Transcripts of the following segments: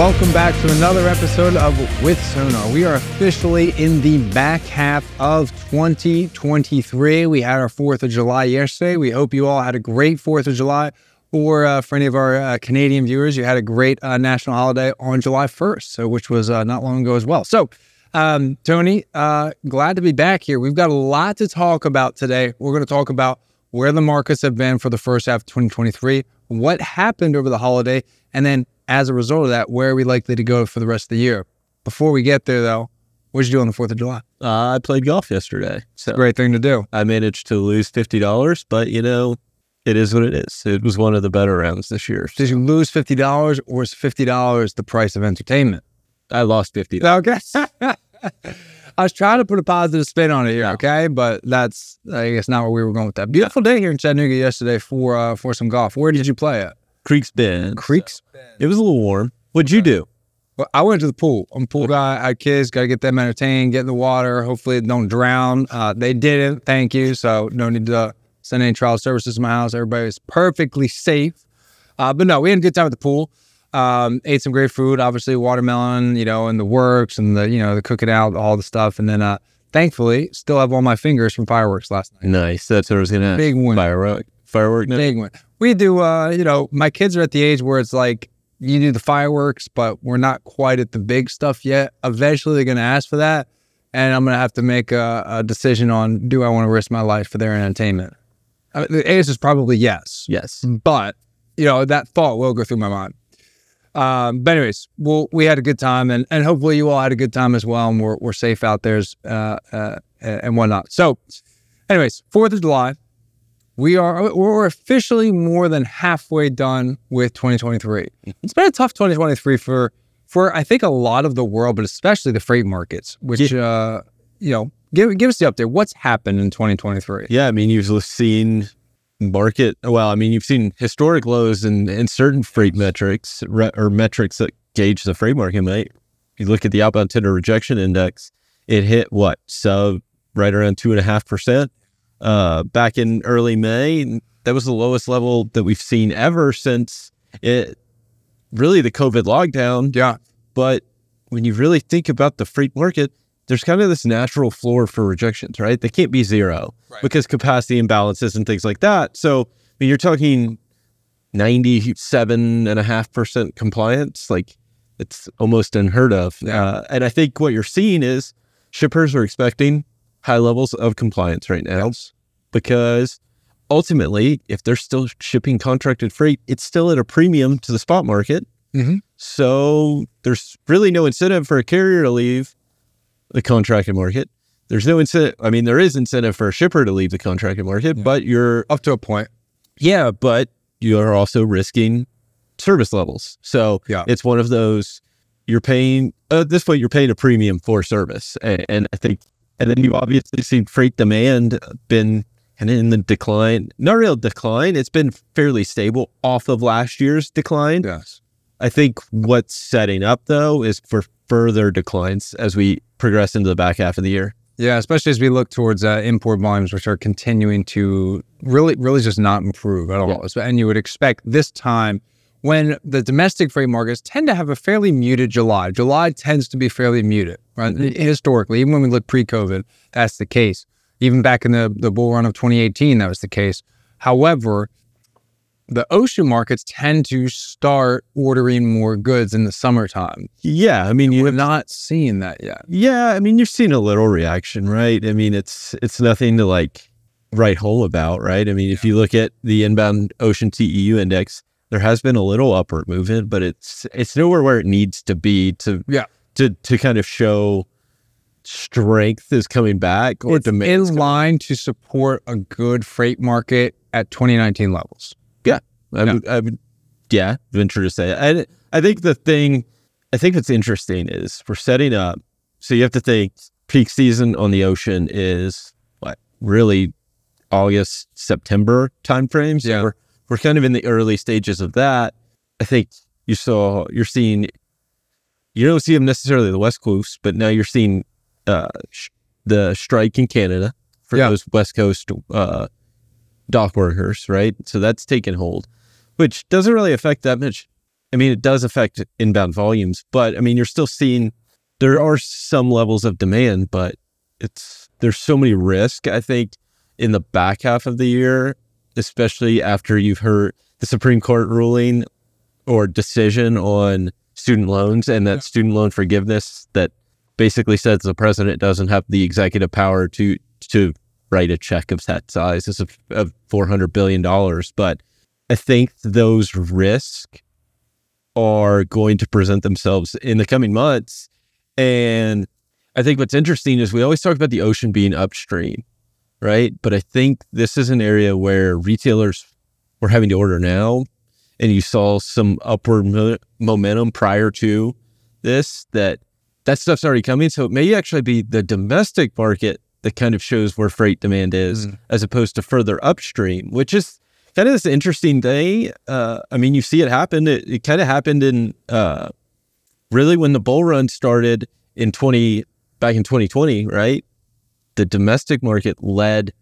Welcome back to another episode of With Sonar. We are officially in the back half of 2023. We had our 4th of July yesterday. We hope you all had a great 4th of July. Or uh, for any of our uh, Canadian viewers, you had a great uh, national holiday on July 1st, so which was uh, not long ago as well. So, um, Tony, uh, glad to be back here. We've got a lot to talk about today. We're going to talk about where the markets have been for the first half of 2023, what happened over the holiday, and then as a result of that, where are we likely to go for the rest of the year? Before we get there, though, what did you do on the 4th of July? Uh, I played golf yesterday. So Great thing to do. I managed to lose $50, but you know, it is what it is. It was one of the better rounds this year. Did you lose $50 or is $50 the price of entertainment? I lost 50 Okay. I was trying to put a positive spin on it here, okay? But that's, I guess, not where we were going with that. Beautiful day here in Chattanooga yesterday for uh, for some golf. Where did you play at? Creeks Bend. Creeks? It was a little warm. What'd you do? Well, I went to the pool. I'm a pool guy. I had kids, got to get them entertained, get in the water. Hopefully, they don't drown. Uh, they didn't. Thank you. So, no need to send any trial services to my house. Everybody's perfectly safe. Uh, but no, we had a good time at the pool. Um, ate some great food, obviously watermelon, you know, and the works and the, you know, the cooking out, all the stuff. And then, uh, thankfully, still have all my fingers from fireworks last night. Nice. That's what I was going to ask. Big win. Firework. Firework night? Big one. We do, uh, you know, my kids are at the age where it's like you do the fireworks, but we're not quite at the big stuff yet. Eventually, they're going to ask for that, and I'm going to have to make a, a decision on do I want to risk my life for their entertainment. I mean, the answer is probably yes, Yes. but you know that thought will go through my mind. Um, but anyways, well, we had a good time, and and hopefully you all had a good time as well, and we're we're safe out there, uh, uh, and whatnot. So, anyways, Fourth of July, we are we're officially more than halfway done with 2023. It's been a tough 2023 for for I think a lot of the world, but especially the freight markets. Which uh, you know, give give us the update. What's happened in 2023? Yeah. I mean, you've seen market. Well, I mean, you've seen historic lows in, in certain freight metrics re, or metrics that gauge the freight market, mate. You look at the outbound tender rejection index, it hit what? Sub right around two and a half percent. Uh, back in early May, that was the lowest level that we've seen ever since it really the COVID lockdown. Yeah, But when you really think about the freight market, there's kind of this natural floor for rejections, right? They can't be zero Right. because capacity imbalances and things like that. So I mean, you're talking 97.5% compliance. Like it's almost unheard of. Yeah. Uh, and I think what you're seeing is shippers are expecting high levels of compliance right now because ultimately, if they're still shipping contracted freight, it's still at a premium to the spot market. Mhm. So there's really no incentive for a carrier to leave the contracted market. There's no incentive. I mean, there is incentive for a shipper to leave the contracted market, Yeah. but you're up to a point. yeah, but you are also risking service levels. So Yeah. it's one of those you're paying uh, at this point you're paying a premium for service, and, and I think and then you've obviously seen freight demand been of in the decline. Not real decline. It's been fairly stable off of last year's decline. Yes. I think what's setting up though is for further declines as we progress into the back half of the year. Yeah, especially as we look towards uh, import volumes, which are continuing to really, really just not improve at all. And you would expect this time when the domestic freight markets tend to have a fairly muted July. July tends to be fairly muted, right? Mm-hmm. Historically, even when we look pre-COVID, that's the case. Even back in the the bull run of 2018, that was the case. However, the ocean markets tend to start ordering more goods in the summertime. Yeah, I mean, you We're have not seeing that yet. Yeah, I mean, you're seeing a little reaction, right? I mean, it's it's nothing to like write home about, right? I mean, if you look at the inbound ocean TEU index, there has been a little upward movement, but it's it's nowhere where it needs to be to Yeah. to to kind of show strength is coming back or it's demand. in line to support a good freight market at 2019 levels. Yeah, I would, I would, yeah, venture to say. I, I think the thing, I think what's interesting is we're setting up. So you have to think peak season on the ocean is what really August, September timeframes. Yeah. We're kind of in the early stages of that. I think you saw you're seeing. You don't see them necessarily the West Coast, but now you're seeing uh, sh- the strike in Canada for Yeah. those West Coast uh, dock workers, right? So that's taken hold which doesn't really affect that much I mean, it does affect inbound volumes, but I mean, you're still seeing there are some levels of demand, but it's there's so many risks. I think in the back half of the year, especially after you've heard the Supreme Court ruling or decision on student loans and that student loan forgiveness that basically says the president doesn't have the executive power to to write a check of that size as of, of four hundred billion dollars. But I think those risks are going to present themselves in the coming months. And I think what's interesting is we always talk about the ocean being upstream, right? But I think this is an area where retailers were having to order now. And you saw some upward mo- momentum prior to this that that stuff's already coming. So it may actually be the domestic market that kind of shows where freight demand is Mm. as opposed to further upstream, which is kind of this interesting thing. Uh, I mean, you see it happen. It, it kind of happened in uh, really when the bull run started in 20 back in 2020, right? The domestic market led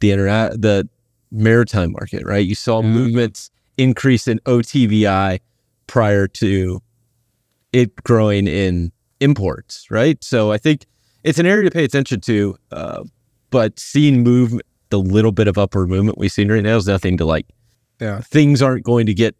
the the maritime market, right? You saw Yeah. movements increase in OTVI prior to it growing in imports, right? So I think it's an area to pay attention to. Uh, but seeing move the little bit of upward movement we've seen right now is nothing to like. Yeah. Things aren't going to get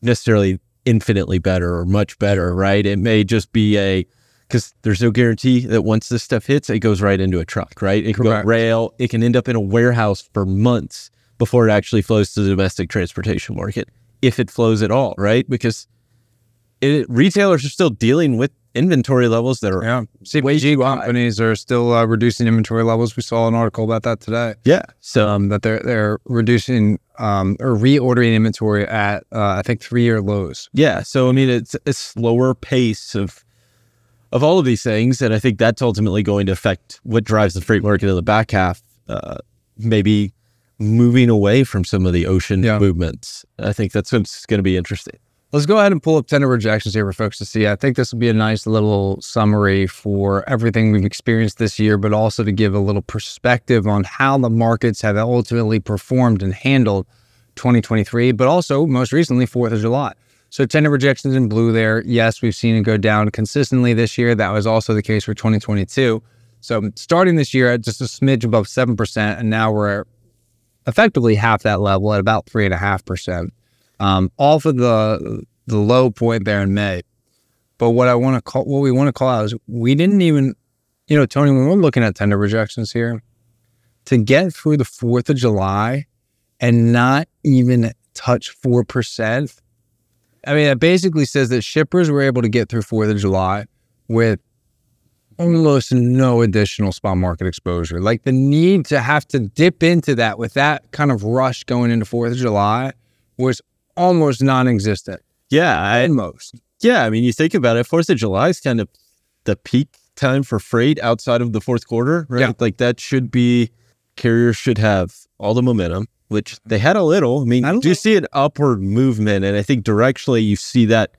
necessarily infinitely better or much better, right? It may just be a because there's no guarantee that once this stuff hits, it goes right into a truck, right? It can go rail. It can end up in a warehouse for months before it actually flows to the domestic transportation market, if it flows at all, right? Because it, retailers are still dealing with inventory levels that are Yeah. Way CPG companies are still uh, reducing inventory levels. We saw an article about that today. yeah. So Um, that they're they're reducing um, or reordering inventory at uh, I think three year lows. Yeah. So I mean, it's a slower pace of of all of these things, and I think that's ultimately going to affect what drives the freight market in the back half. Uh, maybe moving away from some of the ocean Yeah. movements. I think that's what's going to be interesting. Let's go ahead and pull up tender rejections here for folks to see. I think this will be a nice little summary for everything we've experienced this year, but also to give a little perspective on how the markets have ultimately performed and handled 2023, but also most recently, 4th of July. So tender rejections in blue there. Yes, we've seen it go down consistently this year. That was also the case for 2022. So starting this year at just a smidge above 7%, and now we're effectively half that level at about 3.5%. Um, off of the the low point there in May. But what I want to call what we want to call out is we didn't even, you know, Tony, when we're looking at tender rejections here, to get through the fourth of July and not even touch four percent. I mean, it basically says that shippers were able to get through Fourth of July with almost no additional spot market exposure. Like the need to have to dip into that with that kind of rush going into Fourth of July was almost non-existent. Yeah. I, Almost. yeah. I mean, you think about it. Fourth of July is kind of the peak time for freight outside of the fourth quarter, right? Yeah. Like that should be carriers should have all the momentum, which they had a little. I mean, a do you see an upward movement? And I think directionally you see that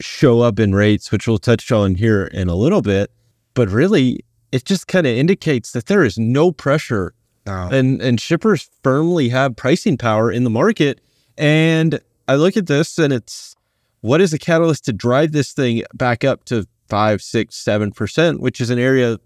show up in rates, which we'll touch on here in a little bit. But really, it just kind of indicates that there is no pressure No. and and shippers firmly have pricing power in the market. And I look at this and it's what is the catalyst to drive this thing back up to five, six, seven percent, which is an area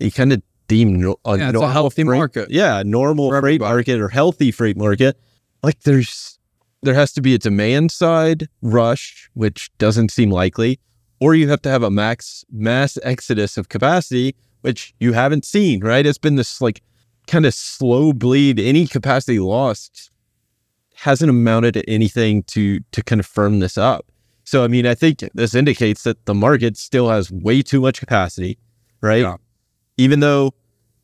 you kind of deem no, a, Yeah, it's a healthy freight- market. Yeah, normal freight market or healthy freight market. Like there's there has to be a demand side rush, which doesn't seem likely, or you have to have a max mass exodus of capacity, which you haven't seen, right? It's been this like kind of slow bleed. Any capacity lost hasn't amounted to anything to to kind of firm this up. So I mean, I think this indicates that the market still has way too much capacity, right? Yeah. Even though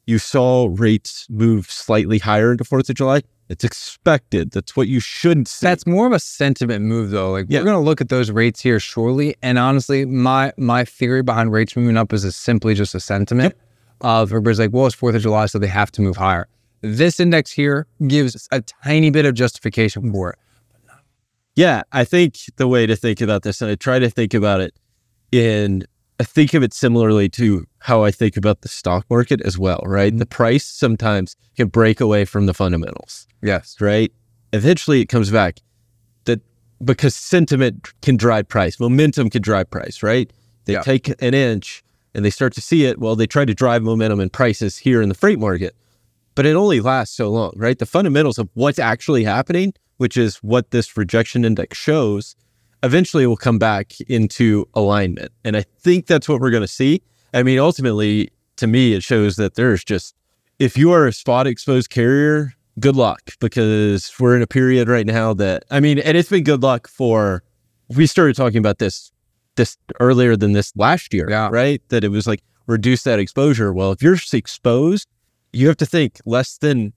you saw rates move slightly higher into Fourth of July, it's expected. That's what you shouldn't see. That's more of a sentiment move, though. Like Yeah. we're going to look at those rates here shortly, and honestly, my my theory behind rates moving up is simply just a sentiment of everybody's like, "Well, it's Fourth of July, so they have to move higher." This index here gives a tiny bit of justification for it. Yeah, I think the way to think about this, and I try to think about it in, I think of it similarly to how I think about the stock market as well, right? The mm-hmm. price sometimes can break away from the fundamentals, Yes. right? Eventually it comes back. that because sentiment can drive price, momentum can drive price, right? They Yeah. take an inch and they start to see it. Well, they try to drive momentum and prices here in the freight market, but it only lasts so long, right? The fundamentals of what's actually happening, which is what this rejection index shows, eventually will come back into alignment. And I think that's what we're going to see. I mean, ultimately, to me, it shows that there's just, if you are a spot exposed carrier, good luck because we're in a period right now that, I mean, and it's been good luck for, we started talking about this this earlier than this last year, Yeah. right? That it was like reduce that exposure. Well, if you're exposed, you have to think less than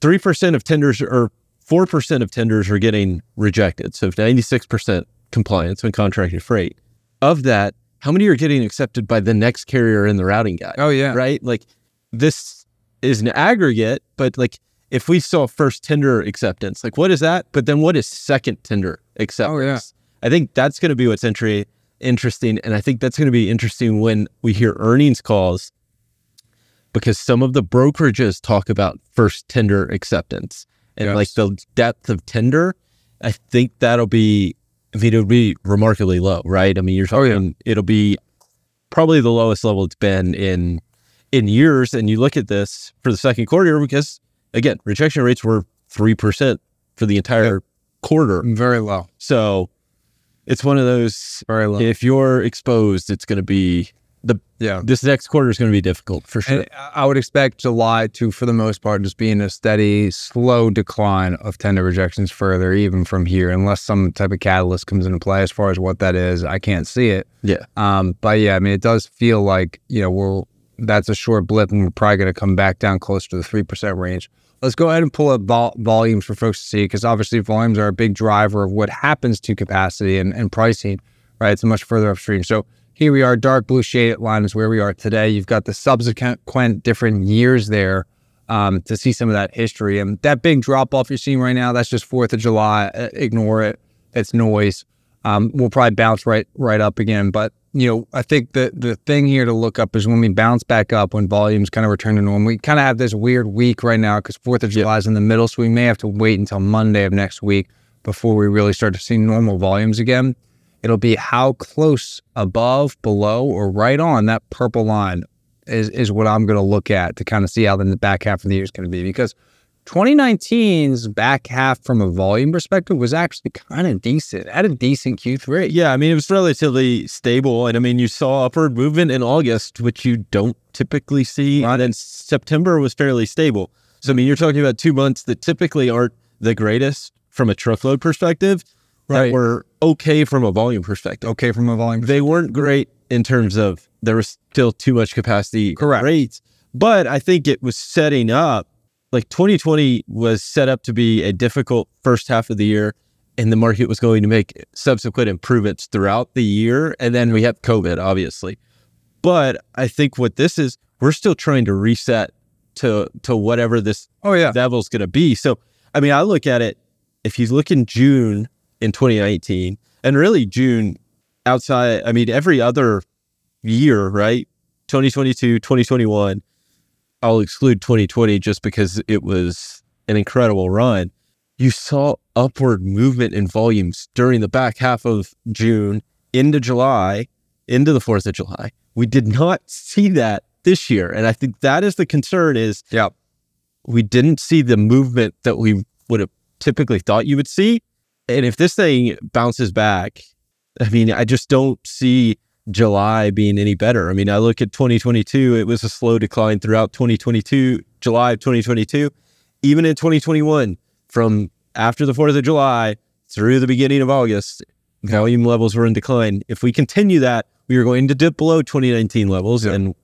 3% of tenders or 4% of tenders are getting rejected. So if 96% compliance on contracted freight. Of that, how many are getting accepted by the next carrier in the routing guide? Oh yeah. Right? Like this is an aggregate, but like if we saw first tender acceptance, like what is that? But then what is second tender acceptance? Oh, yeah. I think that's going to be what's entry interesting. And I think that's going to be interesting when we hear earnings calls because some of the brokerages talk about first tender acceptance and Yes. like the depth of tender. I think that'll be, I mean, it'll be remarkably low, right? I mean, you're talking, Oh, yeah. it'll be probably the lowest level it's been in in years. And you look at this for the second quarter because again, rejection rates were three percent for the entire quarter. Very low. So it's one of those. Very low. If you're exposed, it's going to be the yeah. this next quarter is going to be difficult for sure. And I would expect July to, for the most part, just be in a steady, slow decline of tender rejections further, even from here, unless some type of catalyst comes into play. As far as what that is, I can't see it. yeah, Um, but yeah, I mean, it does feel like you know we're that's a short blip, and we're probably going to come back down close to the three percent range. Let's go ahead and pull up vol- volumes for folks to see, because obviously volumes are a big driver of what happens to capacity and, and pricing. Right, it's much further upstream. So here we are, dark blue shaded line is where we are today. You've got the subsequent different years there um, to see some of that history, and that big drop off you're seeing right now. That's just Fourth of July. Uh, Ignore it. It's noise um, we'll probably bounce right right up again. But you know, I think the the thing here to look up is when we bounce back up, when volumes kind of return to normal. We kind of have this weird week right now because Fourth of July is in the middle, so we may have to wait until Monday of next week before we really start to see normal volumes again. It'll be how close above, below, or right on that purple line is is what I'm going to look at to kind of see how then the back half of the year is going to be because 2019's back half from a volume perspective was actually kind of decent. Had a decent Q3. yeah. I mean, it was relatively stable, and I mean, you saw upward movement in August, which you don't typically see, Right. and then September was fairly stable. So I mean, you're talking about two months that typically aren't the greatest from a truckload perspective, Right. that were okay from a volume perspective. Okay from a volume. They weren't great in terms of there was still too much capacity Correct. rates, but I think it was setting up like 2020 was set up to be a difficult first half of the year and the market was going to make subsequent improvements throughout the year and then we have covid obviously but i think what this is we're still trying to reset to to whatever this Oh yeah. level's going to be. So, I mean, I look at it, if you look in June in 2019, and really June outside, I mean, every other year, right? 2022, 2021, I'll exclude 2020 just because it was an incredible run. You saw upward movement in volumes during the back half of June into July, into the 4th of July. We did not see that this year. And I think that is the concern is Yeah. we didn't see the movement that we would have typically thought you would see. And if this thing bounces back, I mean, I just don't see July being any better. I mean, I look at 2022, it was a slow decline throughout 2022, July of 2022, even in 2021, from after the 4th of July through the beginning of August, volume levels were in decline. If we continue that, we are going to dip below 2019 levels, Yeah. and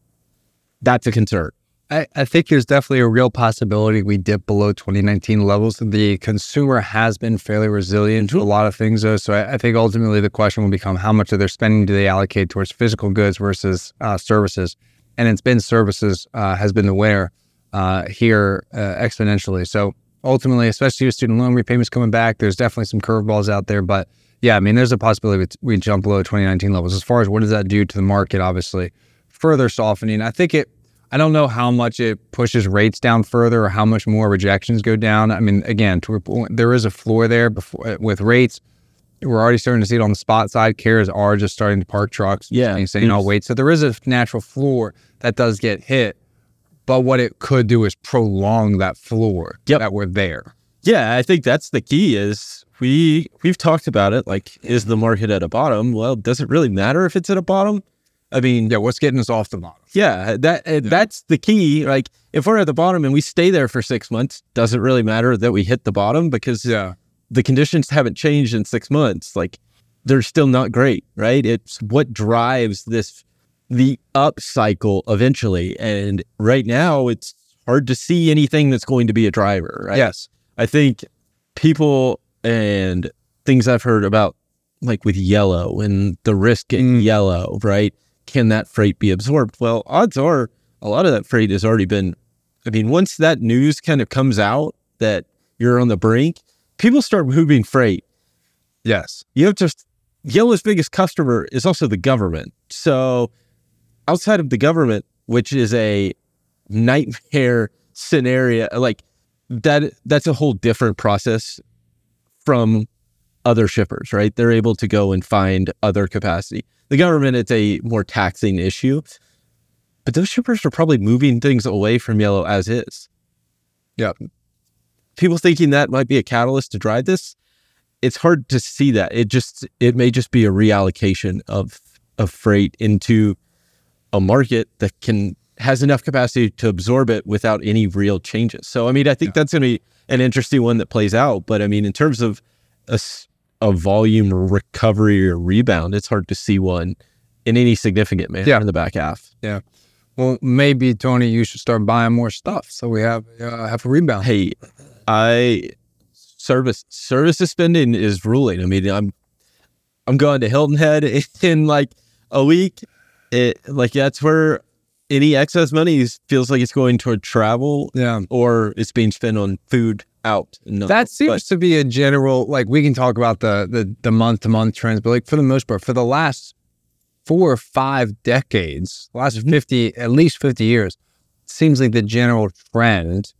that's a concern. I, I think there's definitely a real possibility we dip below 2019 levels. The consumer has been fairly resilient to a lot of things, though. So I, I think ultimately the question will become how much of their spending do they allocate towards physical goods versus uh, services? And it's been services uh, has been the winner uh, here uh, exponentially. So ultimately, especially with student loan repayments coming back, there's definitely some curveballs out there. But yeah, I mean, there's a possibility we jump below 2019 levels. As far as what does that do to the market, obviously, further softening. I think it I don't know how much it pushes rates down further or how much more rejections go down. I mean, again, to, a point, there is a floor there before uh, with rates. we're already starting to see it on the spot side. Carriers are just starting to park trucks. Yeah. And saying, oh, I'll wait. So there is a natural floor that does get hit. But what it could do is prolong that floor Yep. that we're there. Yeah, I think that's the key is we we've talked about it like is the market at a bottom? Well, does it really matter if it's at a bottom? I mean, Yeah. What's getting us off the bottom? yeah, that uh, that's the key. Like if we're at the bottom and we stay there for 6 months, does it really matter that we hit the bottom because Yeah. the conditions haven't changed in 6 months? Like they're still not great, right? It's what drives this the up cycle eventually and right now it's hard to see anything that's going to be a driver, right? Yes. I think people and things I've heard about, like with yellow and the risk in Mm. yellow, right? Can that freight be absorbed? Well, odds are a lot of that freight has already been. I mean, once that news kind of comes out that you're on the brink, people start moving freight. Yes. You have just Yellow's biggest customer is also the government. So outside of the government, which is a nightmare scenario, like that that's a whole different process from other shippers, right? They're able to go and find other capacity. The government, it's a more taxing issue. But those shippers are probably moving things away from yellow as is. Yeah. People thinking that might be a catalyst to drive this, it's hard to see that. It just it may just be a reallocation of of freight into a market that can has enough capacity to absorb it without any real changes. So I mean, I think Yeah. that's going to be an interesting one that plays out. But I mean, in terms of a, s- a volume recovery or rebound, it's hard to see one in any significant manner Yeah. in the back half. Yeah. Well, maybe Tony, you should start buying more stuff so we have uh, have a rebound. Hey, I service services spending is ruling. I mean, I'm I'm going to Hilton Head in like a week. It like that's where any excess money feels like it's going toward travel Yeah. or it's being spent on food out. No, That seems but- to be a general like we can talk about the the the month to month trends, but like for the most part, for the last four or five decades, last Mm-hmm. fifty at least fifty years, seems like the general trend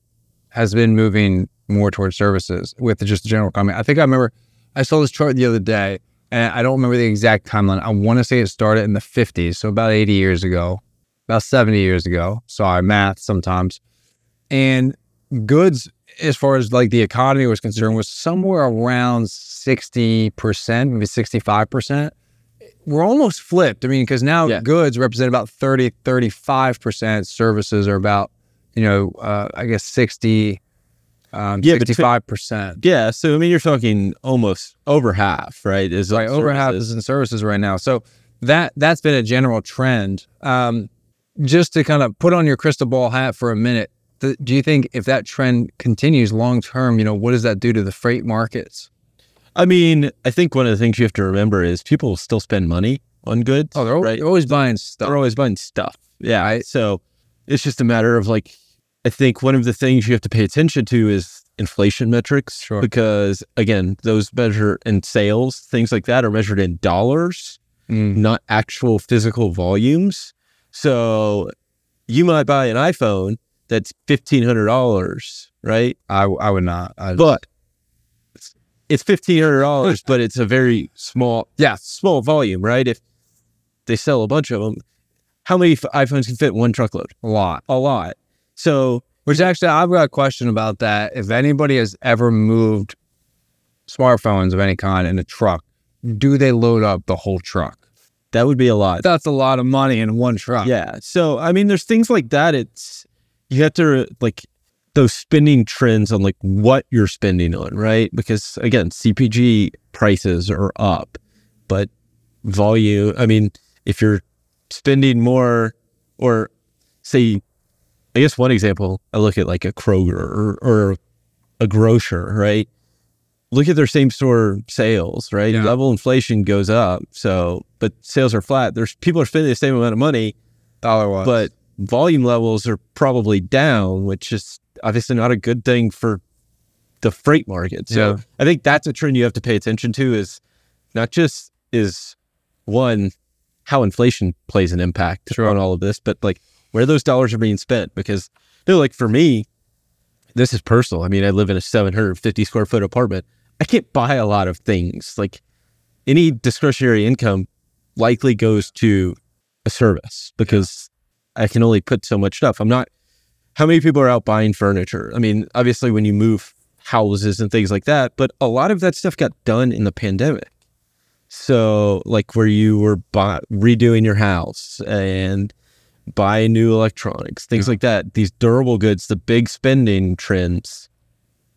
has been moving more towards services with just the general comment. I think I remember I saw this chart the other day, and I don't remember the exact timeline. I want to say it started in the fifties, so about eighty years ago, about seventy years ago. Sorry, math sometimes. And goods as far as like the economy was concerned was somewhere around 60%, maybe 65%. We're almost flipped. I mean, because now Yeah. goods represent about 30, 35%. Services are about, you know, uh, I guess 60, um, Yeah, 65%. yeah. So I mean, you're talking almost over half, right? Is Right, over half is in services right now. So that that's been a general trend. Um, just to kind of put on your crystal ball hat for a minute, th- do you think if that trend continues long term, you know, what does that do to the freight markets? I mean, I think one of the things you have to remember is people still spend money on goods. Oh, they're, right? they're always buying stuff. They're always buying stuff. Yeah. Right. So it's just a matter of like, I think one of the things you have to pay attention to is inflation metrics. Sure. Because again, those measure in sales, things like that are measured in dollars, Mm. not actual physical volumes. So you might buy an iPhone that's $1,500, right? I, I would not. I, But it's- it's $1,500, but it's a very small, Yeah. small volume, right? If they sell a bunch of them, how many f- iPhones can fit in one truckload? a lot. a lot. So Which actually, I've got a question about that. If anybody has ever moved smartphones of any kind in a truck, do they load up the whole truck? that would be a lot. That's a lot of money in one truck. Yeah. So I mean, there's things like that. It's you have to like those spending trends on like what you're spending on, right? Because again, CPG prices are up, but volume. I mean, if you're spending more, or say, I guess one example, I look at like a Kroger or, or a grocer, right? Look at their same store sales, right? Yeah. Level inflation goes up, so but sales are flat. There's people are spending the same amount of money, dollar wise. but volume levels are probably down, which is obviously not a good thing for the freight market. So Yeah. I think that's a trend you have to pay attention to is not just is one how inflation plays an impact Sure. on all of this, but like where those dollars are being spent. Because know, like for me, this is personal. I mean, I live in a 750 square foot apartment. I can't buy a lot of things. Like any discretionary income likely goes to a service because I can only put so much stuff. I'm not. How many people are out buying furniture? I mean, obviously, when you move houses and things like that, but a lot of that stuff got done in the pandemic. So, like where you were buy, redoing your house and buying new electronics, things Yeah. like that. These durable goods, the big spending trends,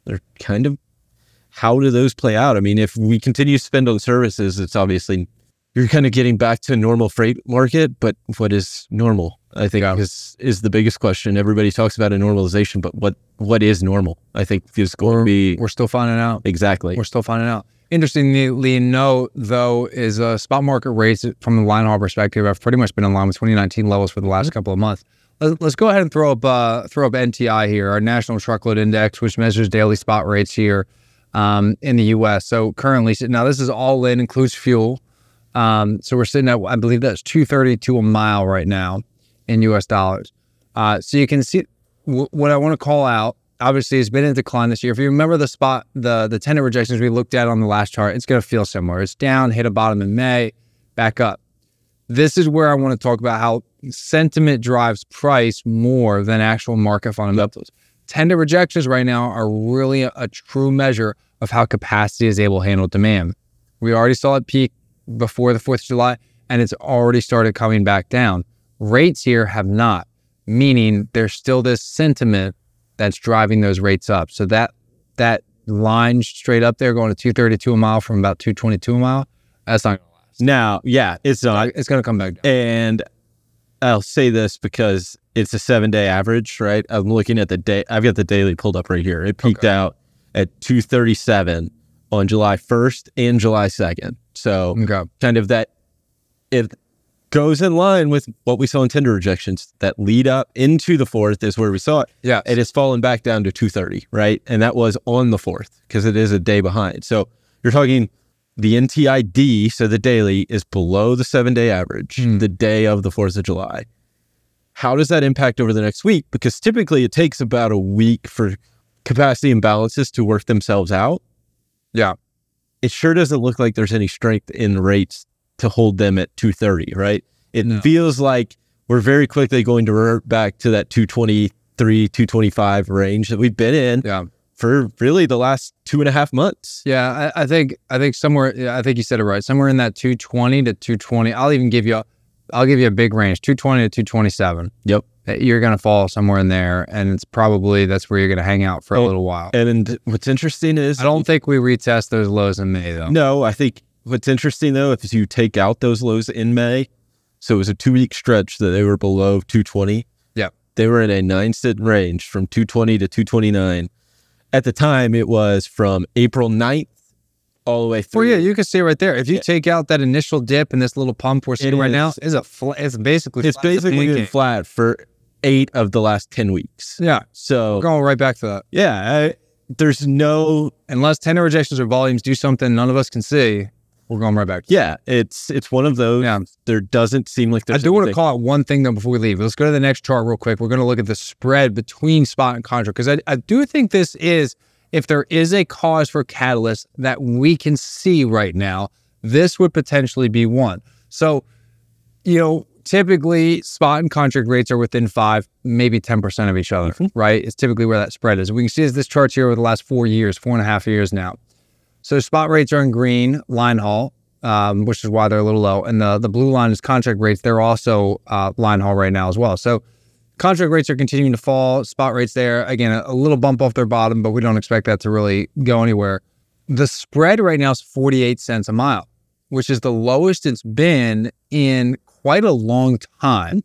they're kind of how do those play out? I mean, if we continue to spend on services, it's obviously you're kind of getting back to a normal freight market, but what is normal? I think Yeah. is is the biggest question. Everybody talks about a normalization, but what what is normal? I think is going to be We're still finding out. exactly. We're still finding out. Interestingly, note though is uh, spot market rates from the line haul perspective have pretty much been in line with 2019 levels for the last couple of months. Let's, let's go ahead and throw up uh, throw up NTI here, our National Truckload Index, which measures daily spot rates here um, in the U.S. So currently, now this is all in, includes fuel. Um, so we're sitting at, I believe that's 230 to a mile right now in US dollars. Uh, so you can see w- what I want to call out. Obviously, it's been in decline this year. If you remember the spot, the the tender rejections we looked at on the last chart, it's going to feel similar. It's down, hit a bottom in May, back up. This is where I want to talk about how sentiment drives price more than actual market fundamentals. Tender rejections right now are really a, a true measure of how capacity is able to handle demand. We already saw it peak before the 4th of July, and it's already started coming back down. Rates here have not, meaning there's still this sentiment that's driving those rates up. So that that line straight up there going to 232 a mile from about 222 a mile, that's not going to last. Now, yeah, it's not. It's going to come back down. And I'll say this because it's a seven day average, right? I'm looking at the day. I've got the daily pulled up right here. It peaked Okay. out at 237 on July 1st and July 2nd. So Okay. kind of that it goes in line with what we saw in tender rejections that lead up into the fourth is where we saw it. Yeah. It has fallen back down to 230, right? And that was on the fourth because it is a day behind. So you're talking the NTID, so the daily is below the seven day average, Hmm. the day of the 4th of July. How does that impact over the next week? Because typically it takes about a week for capacity imbalances to work themselves out. Yeah. It sure doesn't look like there's any strength in rates to hold them at 230, right? It No. feels like we're very quickly going to revert back to that 223, 225 range that we've been in Yeah. for really the last two and a half months. Yeah, I, I think I think somewhere I think you said it right. Somewhere in that 220 to 220. I'll even give you a I'll give you a big range, 220 to 227. Yep. Uh, You're going to fall somewhere in there and it's probably that's where you're going to hang out for a Oh, little while. And what's interesting is I don't think we retest those lows in May though. No, I think what's interesting though, if you take out those lows in May, so it was a two week stretch that they were below 220. Yeah. They were in a nine cent range from 220 to 229. At the time, it was from April 9th all the way through. Well, yeah, you can see right there. If you Yeah. take out that initial dip and this little pump we're seeing right now, is- is a fl- it's basically it's flat basically been flat for eight of the last 10 weeks. Yeah, So, we're going right back to that. yeah, I, there's no Unless tender rejections or volumes do something none of us can see, we're going right back. Yeah, it's it's one of those. Yeah. There doesn't seem like there's. I do want to call out one thing though before we leave. Let's go to the next chart real quick. We're going to look at the spread between spot and contract because I, I do think this is, if there is a cause for catalyst that we can see right now, this would potentially be one. So, you know, typically spot and contract rates are within five, maybe 10% of each other, mm-hmm. right? It's typically where that spread is. We can see as this chart's here over the last four years, four and a half years now. So spot rates are in green, line haul, um, which is why they're a little low. And the, the blue line is contract rates. They're also uh, line haul right now as well. So contract rates are continuing to fall. Spot rates there, again, a, a little bump off their bottom, but we don't expect that to really go anywhere. The spread right now is 48 cents a mile, which is the lowest it's been in quite a long time,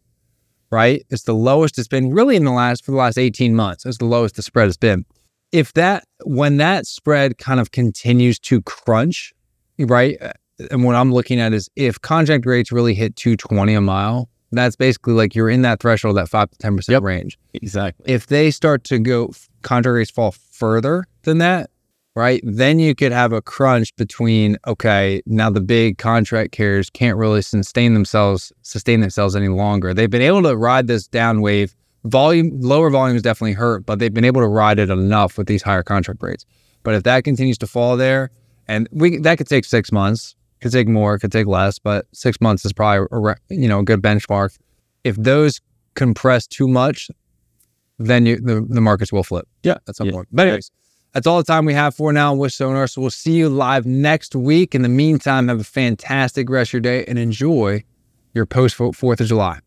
right? It's the lowest it's been really in the last, for the last 18 months. It's the lowest the spread has been if that when that spread kind of continues to crunch, right? uh, And what I'm looking at is if contract rates really hit 220 a mile, that's basically like you're in that threshold, that five to 10 percent Yep. range. exactly. If they start to go contract rates fall further than that, right? Then you could have a crunch between okay, now the big contract carriers can't really sustain themselves sustain themselves any longer. They've been able to ride this down wave. Volume lower volumes definitely hurt, but they've been able to ride it enough with these higher contract rates. But if that continues to fall there, and we that could take six months, Could take more, could take less, but six months is probably a, you know a good benchmark. If those compress too much, then you, the the markets will flip. Yeah. at some Yeah. point. But anyways, that's all the time we have for now with Sonar. So we'll see you live next week. In the meantime, have a fantastic rest of your day and enjoy your post Fourth of July.